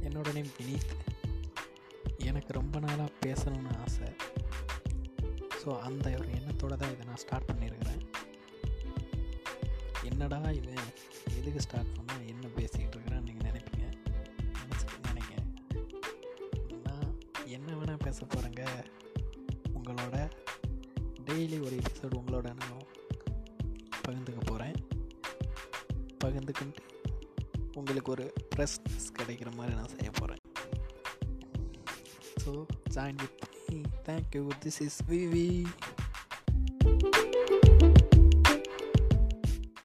என்னோட நேம் வினீத். எனக்கு ரொம்ப நாளாக பேசணும்னு ஆசை. ஸோ அந்த ஒரு எண்ணத்தோடு தான் இதை நான் ஸ்டார்ட் பண்ணியிருக்கிறேன் என்னடா இது? எதுக்கு ஸ்டார்ட் பண்ணால் என்ன பேசிக்கிட்டு இருக்கிறான்னு நீங்கள் நினைப்பீங்க? நினச்சிட்டு நினைங்க. நான் என்ன வேணால் பேச போகிறேங்க உங்களோட டெய்லி ஒரு எபிசோடு உங்களோட நான் பகிர்ந்துக்க போகிறேன் பகிர்ந்துக்கிட்டு உங்களுக்கு ஒரு ஃப்ரெஷ்னஸ் கிடைக்கிற மாதிரி நான் செய்ய போகிறேன் so join with me thank you this is V V